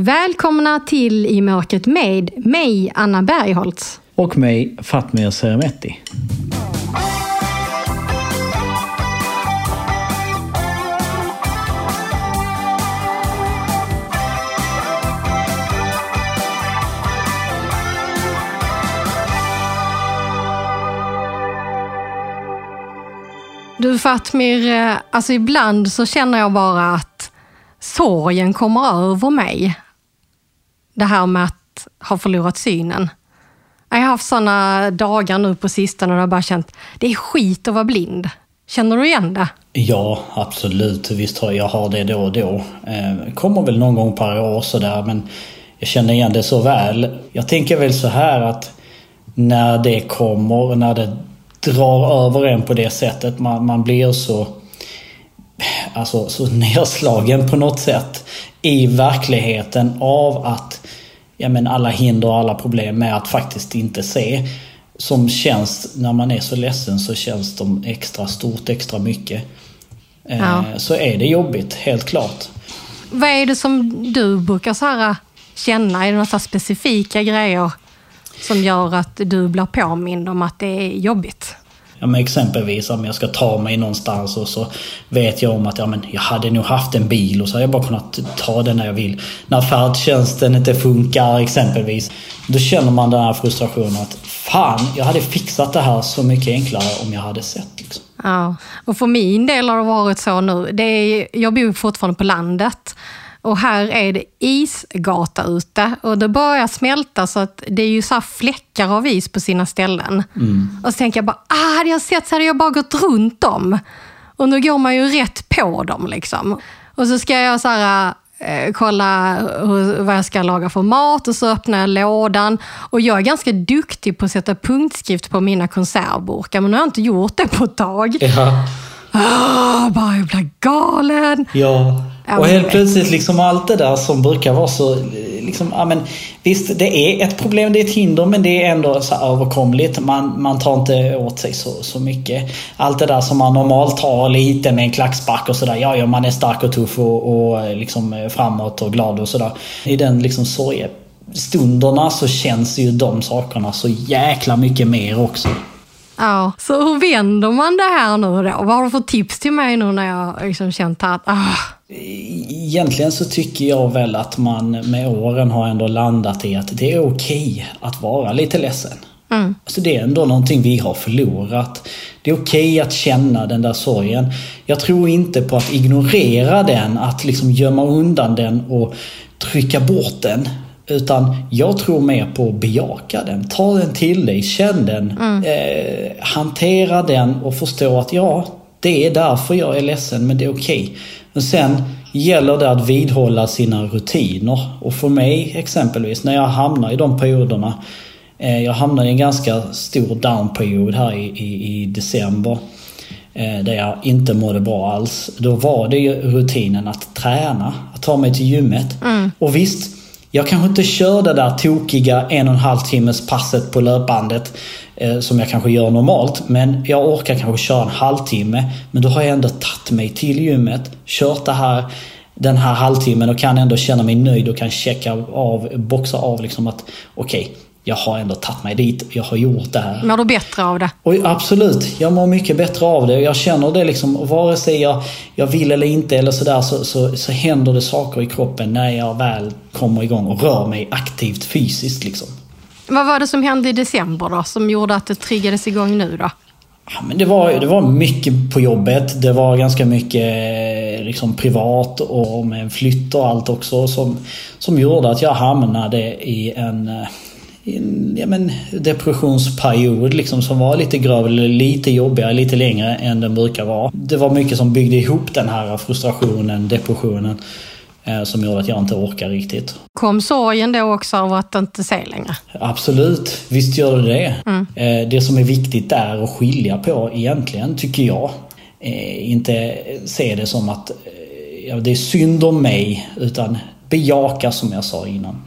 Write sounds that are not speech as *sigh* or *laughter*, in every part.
Välkomna till I mörkret med mig, Anna Bergholtz. Och mig, Fatmir Seremetti. Du Fatmir, eh, alltså ibland så känner jag bara att sorgen kommer över mig. Det här med att ha förlorat synen. Jag har haft sådana dagar nu på sistone och jag har bara känt, det är skit att vara blind. Känner du igen det? Ja, absolut. Visst har jag har det då och då. Eh, kommer väl någon gång per år sådär men jag känner igen det så väl. Jag tänker väl så här att när det kommer, när det drar över en på det sättet. Man, man blir så, alltså, så *laughs* nedslagen på något sätt i verkligheten av att ja, men alla hinder och alla problem med att faktiskt inte se. Som känns, när man är så ledsen så känns de extra stort, extra mycket. Eh, ja. Så är det jobbigt, helt klart. Vad är det som du brukar så här känna? Är det några specifika grejer som gör att du blir påmind om att det är jobbigt? Ja, men exempelvis om jag ska ta mig någonstans och så vet jag om att ja, men jag hade nog haft en bil och så hade jag bara kunnat ta den när jag vill. När färdtjänsten inte funkar exempelvis. Då känner man den här frustrationen att fan, jag hade fixat det här så mycket enklare om jag hade sett. Liksom. Ja, och för min del har det varit så nu. Det är, jag bor fortfarande på landet. Och här är det isgata ute och det börjar smälta så att det är ju så fläckar av is på sina ställen. Mm. Och så tänker jag bara, ah, hade jag sett så hade jag bara gått runt dem. Och nu går man ju rätt på dem liksom. Och så ska jag så här, eh, kolla hur, vad jag ska laga för mat och så öppnar jag lådan. Och jag är ganska duktig på att sätta punktskrift på mina konservburkar men nu har jag inte gjort det på ett tag. Ja. Ah, bara jag blir galen. Ja. Och helt plötsligt liksom allt det där som brukar vara så... Liksom, ja, men, visst, det är ett problem, det är ett hinder, men det är ändå så överkomligt. Man, man tar inte åt sig så, så mycket. Allt det där som man normalt tar lite med en klackspark och sådär. Ja, ja, man är stark och tuff och, och liksom framåt och glad och sådär. I den liksom sorgestunderna så känns ju de sakerna så jäkla mycket mer också. Ja, så hur vänder man det här nu då? Vad har du för tips till mig nu när jag liksom känt att ah. Egentligen så tycker jag väl att man med åren har ändå landat i att det är okej att vara lite ledsen. Mm. Alltså det är ändå någonting vi har förlorat. Det är okej att känna den där sorgen. Jag tror inte på att ignorera den, att liksom gömma undan den och trycka bort den. Utan jag tror mer på att bejaka den. Ta den till dig, känn den. Mm. Eh, hantera den och förstå att ja, det är därför jag är ledsen men det är okej. Okay. Men sen gäller det att vidhålla sina rutiner. Och för mig exempelvis, när jag hamnar i de perioderna. Eh, jag hamnade i en ganska stor downperiod här i, i, i december. Eh, där jag inte mådde bra alls. Då var det ju rutinen att träna, att ta mig till gymmet. Mm. Och visst, jag kanske inte kör det där tokiga en och en halv timmes passet på löpbandet som jag kanske gör normalt. Men jag orkar kanske köra en halvtimme. Men då har jag ändå tagit mig till gymmet, kört det här den här halvtimmen och kan ändå känna mig nöjd och kan checka av, boxa av liksom att okej, okay, jag har ändå tagit mig dit, jag har gjort det här. Mår du bättre av det? Och absolut, jag mår mycket bättre av det. Jag känner det liksom, vare sig jag, jag vill eller inte eller sådär så, så, så händer det saker i kroppen när jag väl kommer igång och rör mig aktivt fysiskt. Liksom. Vad var det som hände i december då, som gjorde att det triggades igång nu då? Ja, men det, var, det var mycket på jobbet. Det var ganska mycket eh, liksom, privat och med flytt och allt också som, som gjorde att jag hamnade i en eh, en ja, men, depressionsperiod liksom, som var lite grövre, lite jobbigare, lite längre än den brukar vara. Det var mycket som byggde ihop den här frustrationen, depressionen eh, som gjorde att jag inte orkar riktigt. Kom sorgen då också av att inte se längre? Absolut, visst gör det det. Mm. Eh, det som är viktigt är att skilja på egentligen, tycker jag. Eh, inte se det som att ja, det är synd om mig, utan bejaka som jag sa innan.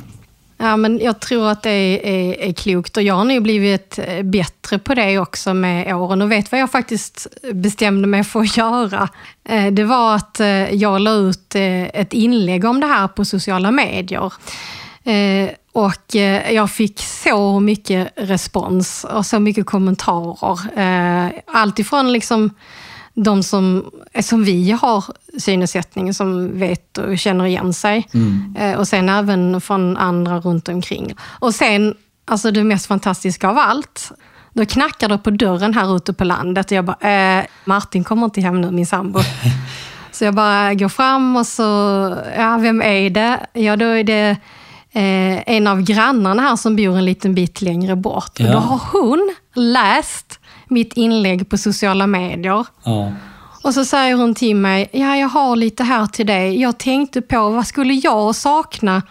Ja, men jag tror att det är, är, är klokt och jag har nog blivit eh, bättre på det också med åren och vet vad jag faktiskt bestämde mig för att *laughs* göra. Eh, det var att eh, jag la ut ett inlägg om det här på sociala medier. Och jag fick så mycket respons och så mycket kommentarer. Allt ifrån liksom de som, som vi har synnedsättning, som vet och känner igen sig. Mm. Eh, och sen även från andra runt omkring. Och sen, alltså det mest fantastiska av allt, då knackar det på dörren här ute på landet och jag bara, eh, Martin kommer inte hem nu, min sambo. *laughs* så jag bara går fram och så, ja vem är det? Ja då är det eh, en av grannarna här som bor en liten bit längre bort. Ja. Och då har hon läst mitt inlägg på sociala medier. Ja. Och så säger hon till mig, ja jag har lite här till dig. Jag tänkte på, vad skulle jag sakna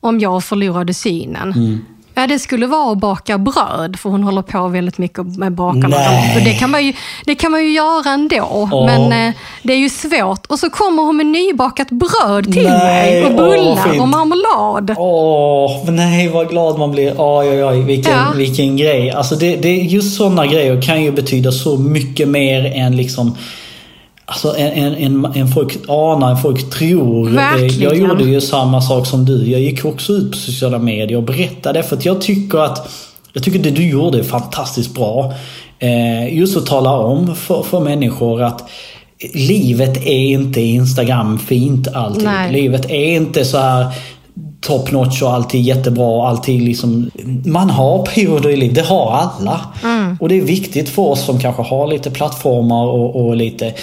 om jag förlorade synen? Mm. Ja, det skulle vara att baka bröd, för hon håller på väldigt mycket med bakarna. Det kan, man ju, det kan man ju göra ändå, oh. men eh, det är ju svårt. Och så kommer hon med nybakat bröd till nej. mig och bullar oh, och marmelad. Åh, oh, nej vad glad man blir. Oj, oj, oj, vilken, ja. vilken grej. Alltså det, det, just sådana grejer kan ju betyda så mycket mer än liksom Alltså en, en, en folk anar, en folk tror. Verkligen. Jag gjorde ju samma sak som du. Jag gick också ut på sociala medier och berättade. För att jag tycker att jag tycker det du gjorde är fantastiskt bra. Eh, just att tala om för, för människor att livet är inte Instagram fint alltid. Nej. Livet är inte så här top notch och alltid jättebra. Alltid liksom, man har perioder i livet, det har alla. Mm. Och det är viktigt för oss som kanske har lite plattformar och, och lite,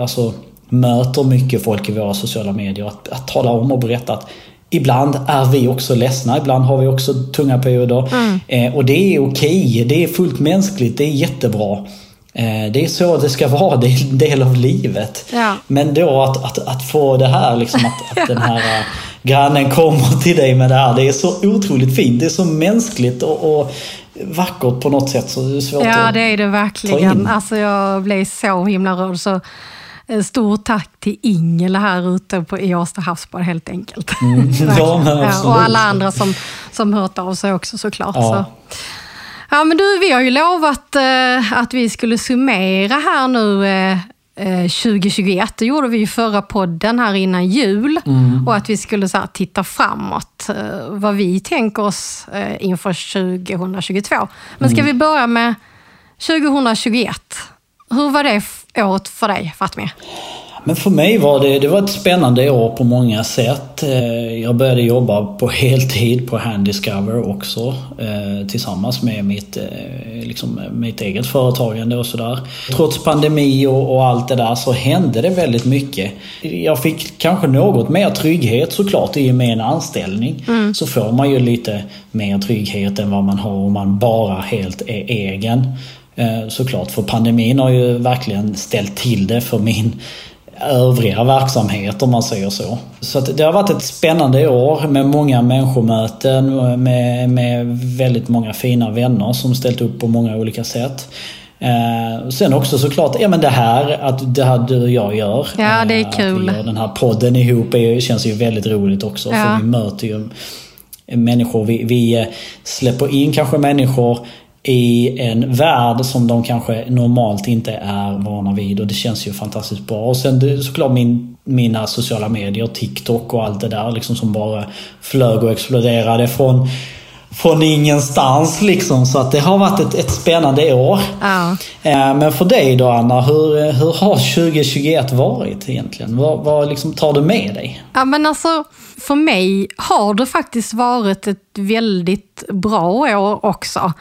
alltså möter mycket folk i våra sociala medier. Att, att tala om och berätta att Ibland är vi också ledsna, ibland har vi också tunga perioder. Mm. Eh, och det är okej, det är fullt mänskligt, det är jättebra. Eh, det är så det ska vara, *laughs* det är en del av livet. Ja. Men då att, att, att få det här, liksom att, att *laughs* den här grannen kommer till dig med det här. Det är så otroligt fint. Det är så mänskligt och, och vackert på något sätt. Så det är svårt ja, det är det verkligen. Alltså, jag blev så himla rörd. Så eh, Stort tack till Ingela här ute på, i Åsta havsbad helt enkelt. Mm. *laughs* ja, och alla andra som, som hört av sig också såklart. Ja. Så. Ja, men du, vi har ju lovat eh, att vi skulle summera här nu eh, 2021. Eh, det gjorde vi i förra podden här innan jul. Mm. Och att vi skulle så titta framåt. Eh, vad vi tänker oss eh, inför 2022. Men ska mm. vi börja med 2021? Hur var det året för dig, Fatmir? Men för mig var det, det var ett spännande år på många sätt. Eh, jag började jobba på heltid på Handiscover också eh, tillsammans med mitt, eh, liksom, mitt eget företagande och sådär. Trots pandemi och, och, allt det där så hände det väldigt mycket. Jag fick kanske något mer trygghet såklart i och med en anställning. Mm. Så får man ju lite mer trygghet än vad man har om man bara helt är egen. Såklart, för pandemin har ju verkligen ställt till det för min övriga verksamhet om man säger så. Så det har varit ett spännande år med många människomöten med, med väldigt många fina vänner som ställt upp på många olika sätt. Eh, sen också såklart, ja men det här att det här du och jag gör. Ja, det är eh, kul. Att vi gör den här podden ihop är, känns ju väldigt roligt också. Ja. För vi möter ju människor. Vi, vi släpper in kanske människor i en värld som de kanske normalt inte är vana vid och det känns ju fantastiskt bra. Och sen såklart min, mina sociala medier, TikTok och allt det där liksom som bara flög och exploderade från från ingenstans liksom. Så att det har varit ett, ett spännande år. Ja. Eh, men för dig då Anna, hur, hur har 2021 varit egentligen? Vad, vad liksom tar du med dig? Ja men alltså, för mig har det faktiskt varit ett väldigt bra år också.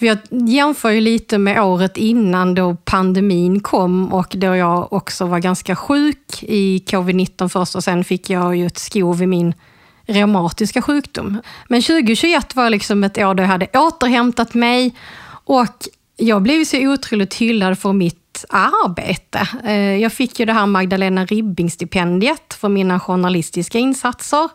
För jag jämför ju lite med året innan då pandemin kom och då jag också var ganska sjuk i covid-19 först och sen fick jag ju ett skov i min reumatiska sjukdom. Men 2021 var liksom ett år då jag hade återhämtat mig och jag blev så otroligt hyllad för mitt arbete. Eh, jag fick ju det här Magdalena Ribbing-stipendiet för mina journalistiska insatser.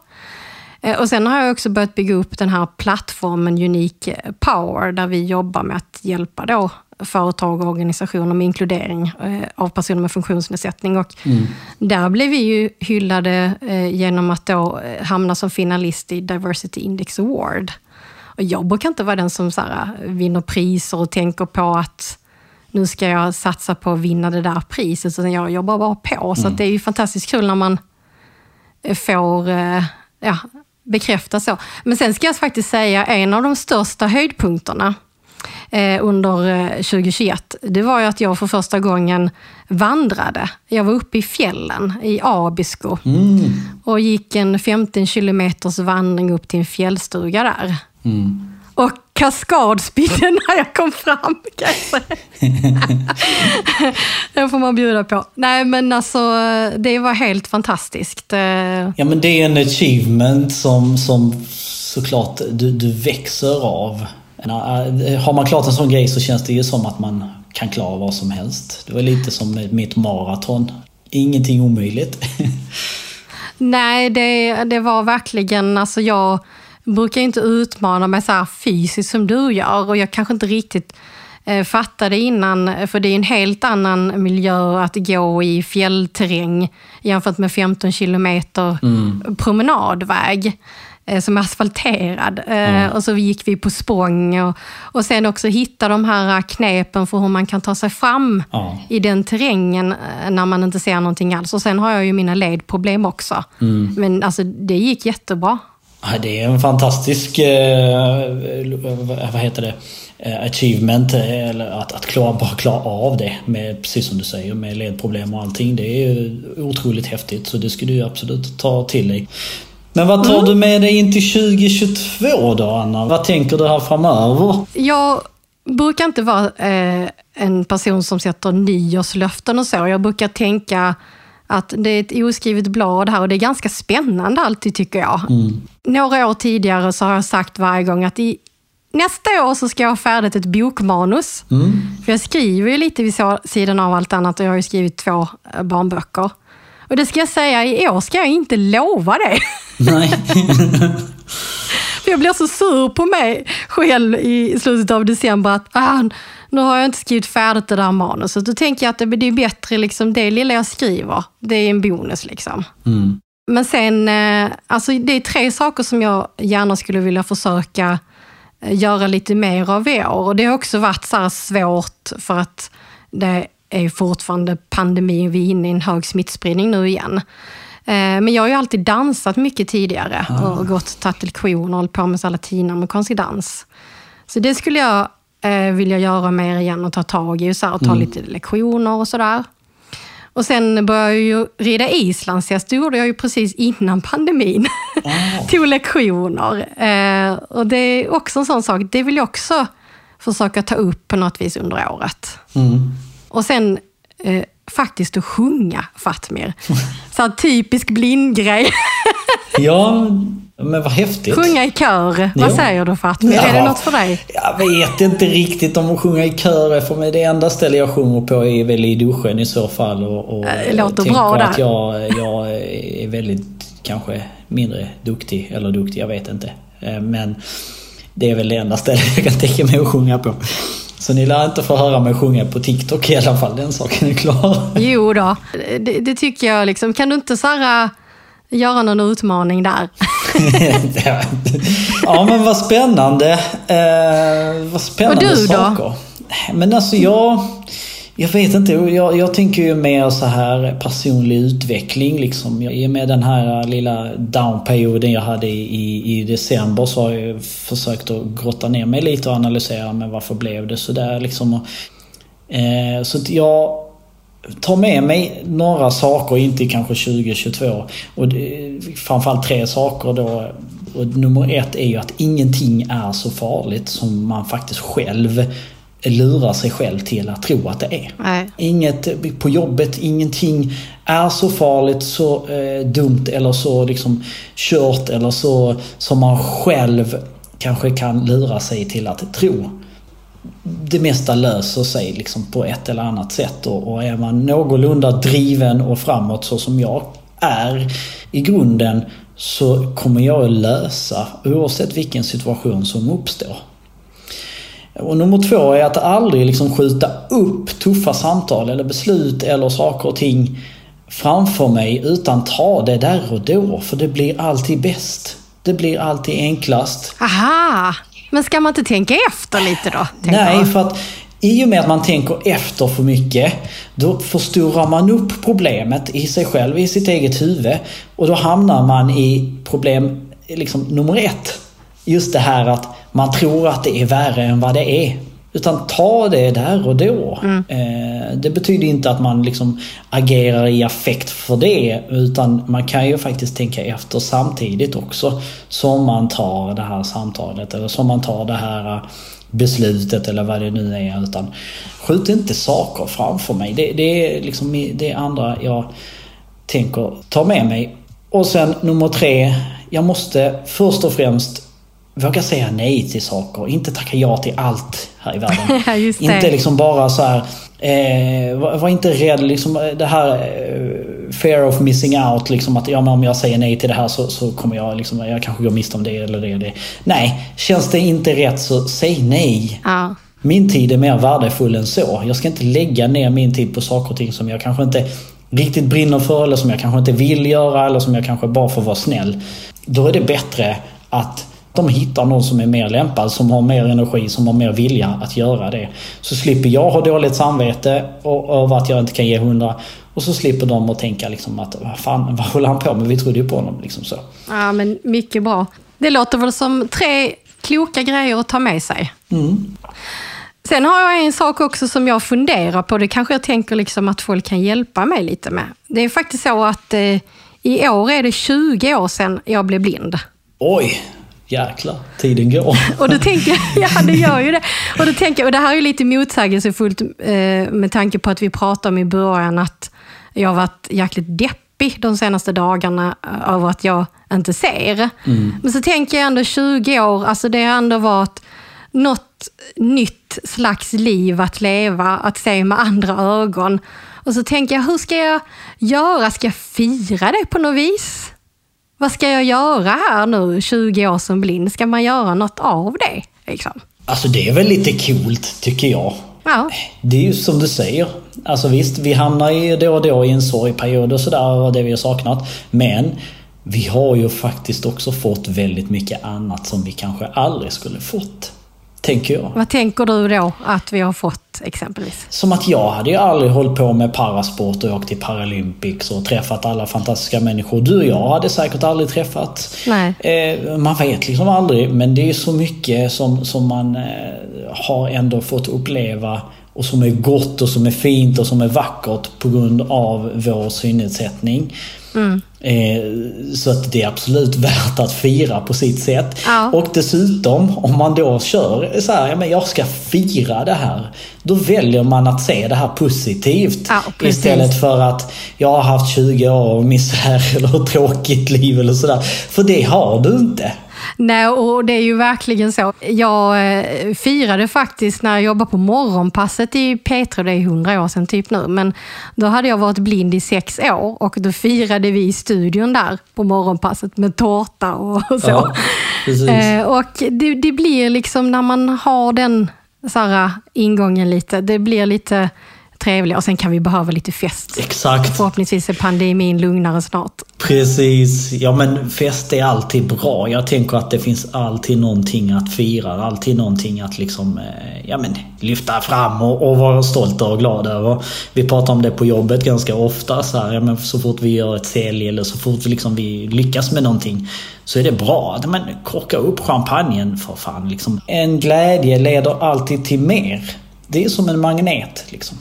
Eh, och sen har jag också börjat bygga upp den här plattformen Unique Power, där vi jobbar med att hjälpa då företag och organisationer med inkludering eh, av personer med funktionsnedsättning. Och mm. Där blev vi ju hyllade eh, genom att då hamna som finalist i Diversity Index Award. Och jag brukar inte vara den som så här, vinner priser och tänker på att nu ska jag satsa på att vinna det där priset, utan jag jobbar bara på. Mm. Så det är ju fantastiskt kul när man får ja, bekräfta så. Men sen ska jag faktiskt säga en av de största höjdpunkterna eh, under 2021, eh, det var ju att jag för första gången vandrade. Jag var uppe i fjällen i Abisko mm. och gick en 15 kilometers vandring upp till en fjällstuga där. Mm. Och kaskadspydde *laughs* när jag kom fram, kan jag säga. *laughs* Den får man bjuda på. Nej, men alltså det var helt fantastiskt. Eh, ja, men det är en achievement som, som såklart du, du växer av. Eh, har man klart en sån grej så känns det ju som att man kan klara vad som helst. Det var lite som mitt maraton. Ingenting omöjligt. *laughs* Nej, det, det var verkligen, alltså jag brukar inte utmana mig så här fysiskt som du gör och jag kanske inte riktigt eh, fattade innan, för det är en helt annan miljö att gå i fjällterräng jämfört med 15 kilometer mm. promenadväg eh, som är asfalterad. Mm. Och så gick vi på språng och, och sen också hitta de här knepen för hur man kan ta sig fram mm. i den terrängen när man inte ser någonting alls. Och sen har jag ju mina ledproblem också. Mm. Men alltså det gick jättebra. Det är en fantastisk, eh, vad heter det, eh, achievement. Eh, eller att, att klara, bara klara av det, med, precis som du säger, med ledproblem och allting. Det är ju otroligt häftigt, så det ska du absolut ta till dig. Men vad tar mm. du med dig in till 2022 då, Anna? Vad tänker du här framöver? Jag brukar inte vara eh, en person som sätter nyårslöften och så. Jag brukar tänka att det är ett oskrivet blad här och det är ganska spännande alltid tycker jag. Mm. Några år tidigare så har jag sagt varje gång att i nästa år så ska jag ha färdigt ett bokmanus. Mm. För jag skriver ju lite vid sidan av allt annat och jag har ju skrivit två eh, barnböcker. Och det ska jag säga, i år ska jag inte lova det. Nej. *laughs* För jag blir så sur på mig själv i slutet av december att ah, nu har jag inte skrivit färdigt det där manuset. Då tänker jag att det, är bättre, liksom, det lilla jag skriver, det är en bonus. Liksom. Mm. Men sen, eh, alltså det är tre saker som jag gärna skulle vilja försöka eh, göra lite mer av i år. Och det har också varit så svårt för att det är fortfarande pandemi och vi är inne i en hög smittspridning nu igen. Eh, men jag har ju alltid dansat mycket tidigare ah. och gått tagit lektioner och hållit på med latinamerikansk dans. Så det skulle jag eh, vilja göra mer igen och ta tag i och, så här, och ta mm. lite lektioner och sådär. Och sen började jag ju rida islandshäst. Det gjorde jag ju precis innan pandemin. Oh. *laughs* Tog lektioner. Eh, och det är också en sån sak, det vill jag också försöka ta upp på något vis under året. Mm. Och sen eh, faktiskt att sjunga Fatmir. *laughs* Så här typisk blindgrej. *laughs* ja, men vad häftigt. Sjunga i kör. Vad säger du Fatmir? Ja, är det något för dig? Jag vet inte riktigt om att sjunga i kör är för mig. Det enda ställe jag sjunger på är väl i duschen i så fall. Och, och det låter bra där. att jag, jag är väldigt, kanske mindre duktig. Eller duktig, jag vet inte. Eh, men det är väl det enda stället jag kan tänka mig att sjunga på. Så ni lär inte få höra mig sjunga på TikTok i alla fall, den saken är klar. Jo då, det, det tycker jag. Liksom. Kan du inte så här, göra någon utmaning där? Ja, men vad spännande. Eh, vad spännande Och du saker. då? Men alltså jag... Jag vet inte, jag, jag tänker ju mer så här personlig utveckling liksom. I och med den här lilla downperioden jag hade i, i december så har jag försökt att grotta ner mig lite och analysera men varför blev det sådär liksom. eh, så att jag tar med mig några saker, inte kanske 2022. Och det, framförallt tre saker då. Och nummer ett är ju att ingenting är så farligt som man faktiskt själv lurar sig själv till att tro att det är. Nej. Inget på jobbet, ingenting är så farligt, så eh, dumt eller så liksom kört eller så som man själv kanske kan lura sig till att tro. Det mesta löser sig liksom på ett eller annat sätt och, och är man någorlunda driven och framåt så som jag är i grunden så kommer jag att lösa oavsett vilken situation som uppstår. Och nummer två är att aldrig liksom skjuta upp tuffa samtal eller beslut eller saker och ting framför mig utan ta det där och då. För det blir alltid bäst. Det blir alltid enklast. Aha! Men ska man inte tänka efter lite då? Nej, för att i och med att man tänker efter för mycket, då förstorar man upp problemet i sig själv, i sitt eget huvud. Och då hamnar man i problem liksom, nummer ett. Just det här att man tror att det är värre än vad det är. Utan ta det där och då. Mm. Eh, det betyder inte att man liksom agerar i affekt för det. Utan man kan ju faktiskt tänka efter samtidigt också. Som man tar det här samtalet eller som man tar det här beslutet eller vad det nu är. Utan skjut inte saker framför mig. Det, det är liksom det andra jag tänker ta med mig. Och sen nummer tre. Jag måste först och främst våga säga nej till saker. Inte tacka ja till allt här i världen. *laughs* inte liksom bara så här, eh, var, var, inte rädd liksom det här eh, fear of missing out. Liksom att ja, men om jag säger nej till det här så, så kommer jag liksom, jag kanske går miste om det eller det, det. Nej, känns det inte rätt så säg nej. Ja. Min tid är mer värdefull än så. Jag ska inte lägga ner min tid på saker och ting som jag kanske inte riktigt brinner för eller som jag kanske inte vill göra eller som jag kanske bara får vara snäll. Då är det bättre att de hittar någon som är mer lämpad, som har mer energi, som har mer vilja att göra det. Så slipper jag ha dåligt samvete över att jag inte kan ge hundra. Och så slipper de att tänka liksom att vad fan, *laughs* vad håller han på med? Vi trodde ju på honom. Liksom så. Ja, men mycket bra. Det låter väl som tre kloka grejer att ta med sig. Mm. Sen har jag en sak också som jag funderar på. Det kanske jag tänker liksom att folk kan hjälpa mig lite med. Det är faktiskt så att eh, i år är det 20 år sedan jag blev blind. Oj! Jäklar, tiden går. *laughs* och då tänker jag, ja det gör ju det. Och då tänker och det här är lite motsägelsefullt eh, med tanke på att vi pratade om i början att jag har varit jäkligt deppig de senaste dagarna av att jag inte ser. Mm. Men så tänker jag ändå 20 år, alltså det har ändå varit något nytt slags liv att leva, att se med andra ögon. Och så tänker jag, hur ska jag göra? Ska jag fira det på något vis? Vad ska jag göra här nu 20 år som blind? Ska man göra något av det? Liksom? Alltså det är väl lite coolt tycker jag. Ja. Det är ju som du säger. Alltså visst, vi hamnar ju då och då i en sorgperiod och sådär och det vi har saknat. Men vi har ju faktiskt också fått väldigt mycket annat som vi kanske aldrig skulle fått tänker jag. Vad tänker du då att vi har fått exempelvis? Som att jag hade ju aldrig hållit på med parasport och åkt till Paralympics och träffat alla fantastiska människor. Du och jag hade säkert aldrig träffat. Nej. Eh, man vet liksom aldrig, men det är så mycket som, som man eh, har ändå fått uppleva och som är gott och som är fint och som är vackert på grund av vår synnedsättning. Mm. Eh, så att det är absolut *laughs* värt att fira på sitt sätt. Ja. Och dessutom, om man då kör så här, ja, men jag ska fira det här. Då väljer man att se det här positivt. Ja, istället för att jag har haft 20 år av misär *laughs* eller tråkigt liv eller sådär. För det har du inte. Nej, och det är ju verkligen så. Jag eh, firade faktiskt när jag jobbade på morgonpasset i P3, det är hundra år sedan typ nu, men då hade jag varit blind i sex år och då firade vi i studion där på morgonpasset med tårta och, så. Ja, eh, och det, det, blir liksom när man har den så här, ingången lite, det blir lite trevliga och sen kan vi behöva lite fest. Exakt. Förhoppningsvis är pandemin lugnare snart. Precis. Ja men fest är alltid bra. Jag tänker att det finns alltid någonting att fira. Alltid någonting att liksom, eh, ja, men, lyfta fram och, och vara stolt och glad över. Vi pratar om det på jobbet ganska ofta. Så, här, ja, men så fort vi gör ett sälj eller så fort liksom vi lyckas med någonting så är det bra. Men korka upp champagnen för fan. Liksom. En glädje leder alltid till mer. Det är som en magnet liksom.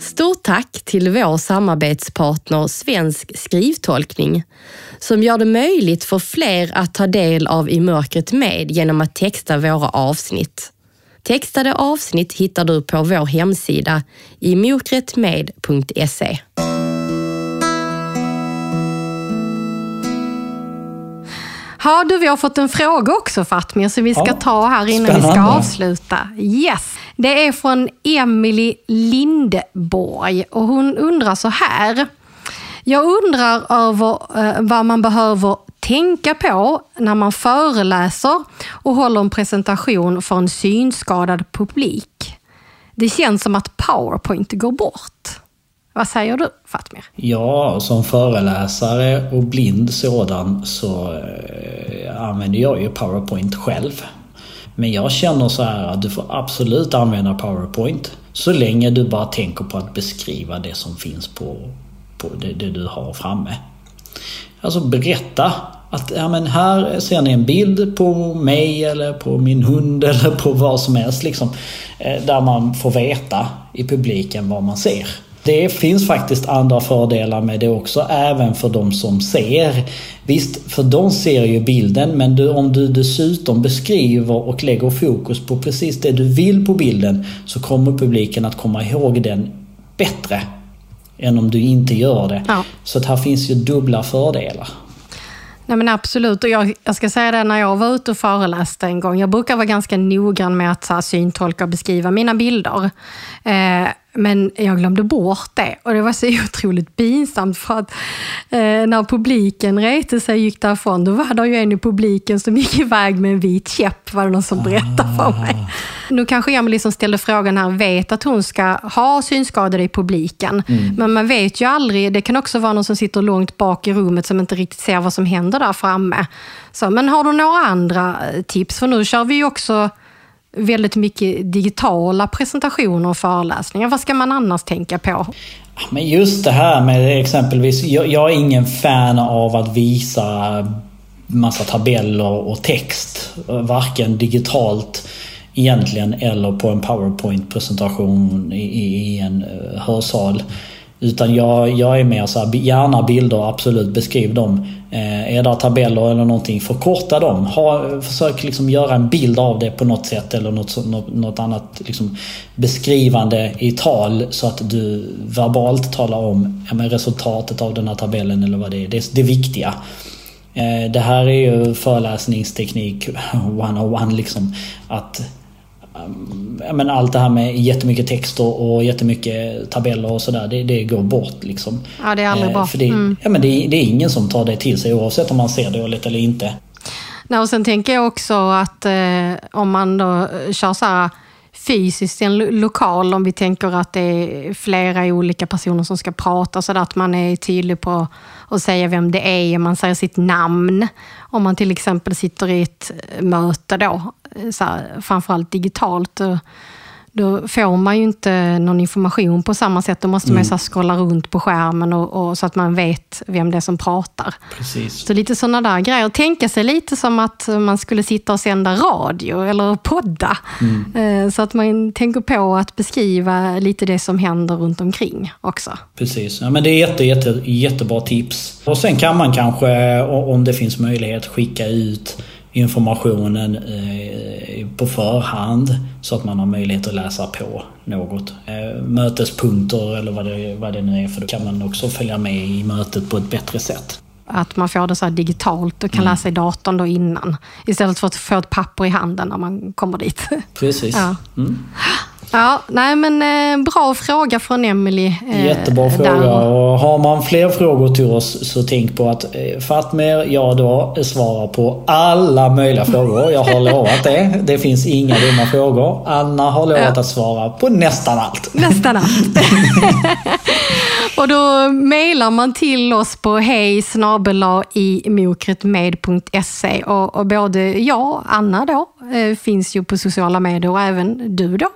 Stort tack till vår samarbetspartner Svensk skrivtolkning som gör det möjligt för fler att ta del av I mörkret med genom att texta våra avsnitt. Textade avsnitt hittar du på vår hemsida imokretmed.se. Ja du, vi har fått en fråga också Fatmir som vi ska ja, ta här innan spännande. vi ska avsluta. Yes! Det är från Emily Lindborg och hon undrar så här. Jag undrar över eh, vad man behöver tänka på när man föreläser och håller en presentation för en synskadad publik. Det känns som att Powerpoint går bort. Vad säger du Fatmir? Ja, som föreläsare och blind sådan så eh, använder jag ju Powerpoint själv. Men jag känner så här att du får absolut använda Powerpoint så länge du bara tänker på att beskriva det som finns på, på det, det du har framme. Alltså berätta att ja, men här ser ni en bild på mig eller på min hund eller på vad som helst. Liksom, eh, där man får veta i publiken vad man ser. Det finns faktiskt andra fördelar med det också, även för de som ser. Visst, för de ser ju bilden, men du, om du dessutom beskriver och lägger fokus på precis det du vill på bilden så kommer publiken att komma ihåg den bättre än om du inte gör det. Ja. Så att här finns ju dubbla fördelar. Nej men absolut, och jag, jag, ska säga det när jag var ute och föreläste en gång. Jag brukar vara ganska noggrann med att så här, syntolka och beskriva mina bilder. Eh, men jag glömde bort det och det var så *laughs* otroligt pinsamt för att eh, när publiken reste sig och gick därifrån, då var det ju en i publiken som gick iväg med en vit käpp, var det någon som berättade för mig. Ah. Nu kanske Emelie som ställde frågan här vet att hon ska ha synskadade i publiken. Mm. Men man vet ju aldrig, det kan också vara någon som sitter långt bak i rummet som inte riktigt ser vad som händer där framme. Så, men har du några andra eh, tips? För nu kör vi ju också väldigt mycket digitala presentationer och föreläsningar. Vad ska man annars tänka på? Men just det här med exempelvis, jag, jag är ingen fan av att visa massa tabeller och text. Varken digitalt egentligen eller på en powerpoint-presentation i, i, en eh, hörsal. Utan jag, jag är mer så här, gärna bilder, absolut beskriv dem. Eh, är det tabeller eller någonting, förkorta dem. Ha, försök liksom göra en bild av det på något sätt eller något, något, något annat liksom beskrivande i tal så att du verbalt talar om ja, resultatet av den här tabellen eller vad det är. Det är det viktiga. Eh, det här är ju föreläsningsteknik *laughs* 101 liksom. Att men allt det här med jättemycket text och, och jättemycket tabeller och sådär, det, det går bort liksom. Ja, det är aldrig eh, bra. För det, mm. ja, men det, det, är ingen som tar det till sig oavsett om man ser dåligt eller inte. Nej, och sen tänker jag också att eh, om man då kör så här fysiskt i en lokal, om vi tänker att det är flera olika personer som ska prata, så att man är tydlig på att säga vem det är, man säger sitt namn. Om man till exempel sitter i ett möte då, så här, framförallt digitalt, då får man ju inte någon information på samma sätt. Då måste mm. man ju mm. scrolla runt på skärmen och, och, så att man vet vem det är som pratar. Precis. Så lite sådana där grejer. Tänka sig lite som att man skulle sitta och sända radio eller podda. Mm. Eh, så att man tänker på att beskriva lite det som händer runt omkring också. Precis. Ja, men det är jätte, jätte, jättebra tips. Och sen kan man kanske, om det finns möjlighet, skicka ut informationen eh, på förhand så att man har möjlighet att läsa på något. Eh, mötespunkter eller vad det, vad det nu är för då kan man också följa med i mötet på ett bättre sätt. Att man får det så digitalt och kan mm. läsa i datorn då innan. Istället för att få ett papper i handen när man kommer dit. Precis. Ja. Mm. Ja, nej men eh, bra fråga från Emelie. Eh, Jättebra fråga. Och har man fler frågor till oss så tänk på att eh, Fatmer, jag då svarar på alla möjliga frågor. Jag har lovat det. Det finns inga dumma frågor. Anna har lovat ja. att svara på nästan allt. Nästan allt. *laughs* och då mejlar man till oss på hej och, och både jag Anna då finns ju på sociala medier och även du då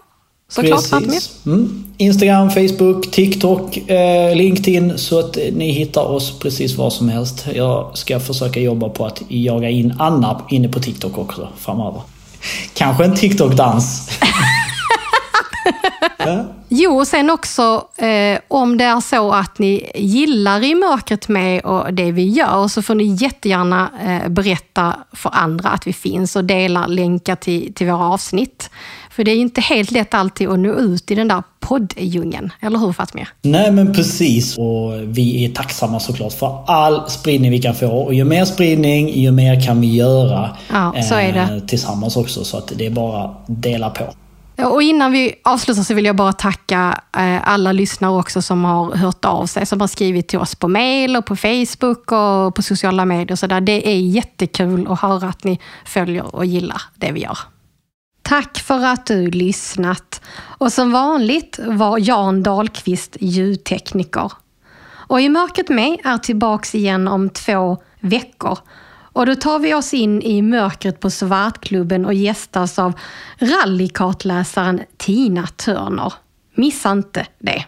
Såklart, Precis. Mm. Instagram, Facebook, TikTok, eh, LinkedIn. Så att ni hittar oss precis var som helst. Jag ska försöka jobba på att jaga in Anna inne på TikTok också framöver. Kanske en TikTok-dans. *laughs* ja. *laughs* Jo, och sen också eh, om det är så att ni gillar I mörkret med och det vi gör så får ni jättegärna eh, berätta för andra att vi finns och dela länkar till, till våra avsnitt. För det är inte helt lätt alltid att nå ut i den där podddjungeln, eller hur Fatmir? Nej men precis, och vi är tacksamma såklart för all spridning vi kan få. Och ju mer spridning, ju mer kan vi göra ja. Eh, tillsammans också. Så att det är bara att dela på. Och innan vi avslutar så vill jag bara tacka eh, alla lyssnare också som har hört av sig, som har skrivit till oss på mail och på Facebook och på sociala medier. Så där. Det är jättekul att höra att ni följer och gillar det vi gör. Tack för att du lyssnat. Och som vanligt var Jan Dahlqvist ljudtekniker. Och I mörkret med är tillbaks igen om två veckor. Och då tar vi oss in i mörkret på Svartklubben och gästas av rallykartläsaren Tina Törner. Missa inte det!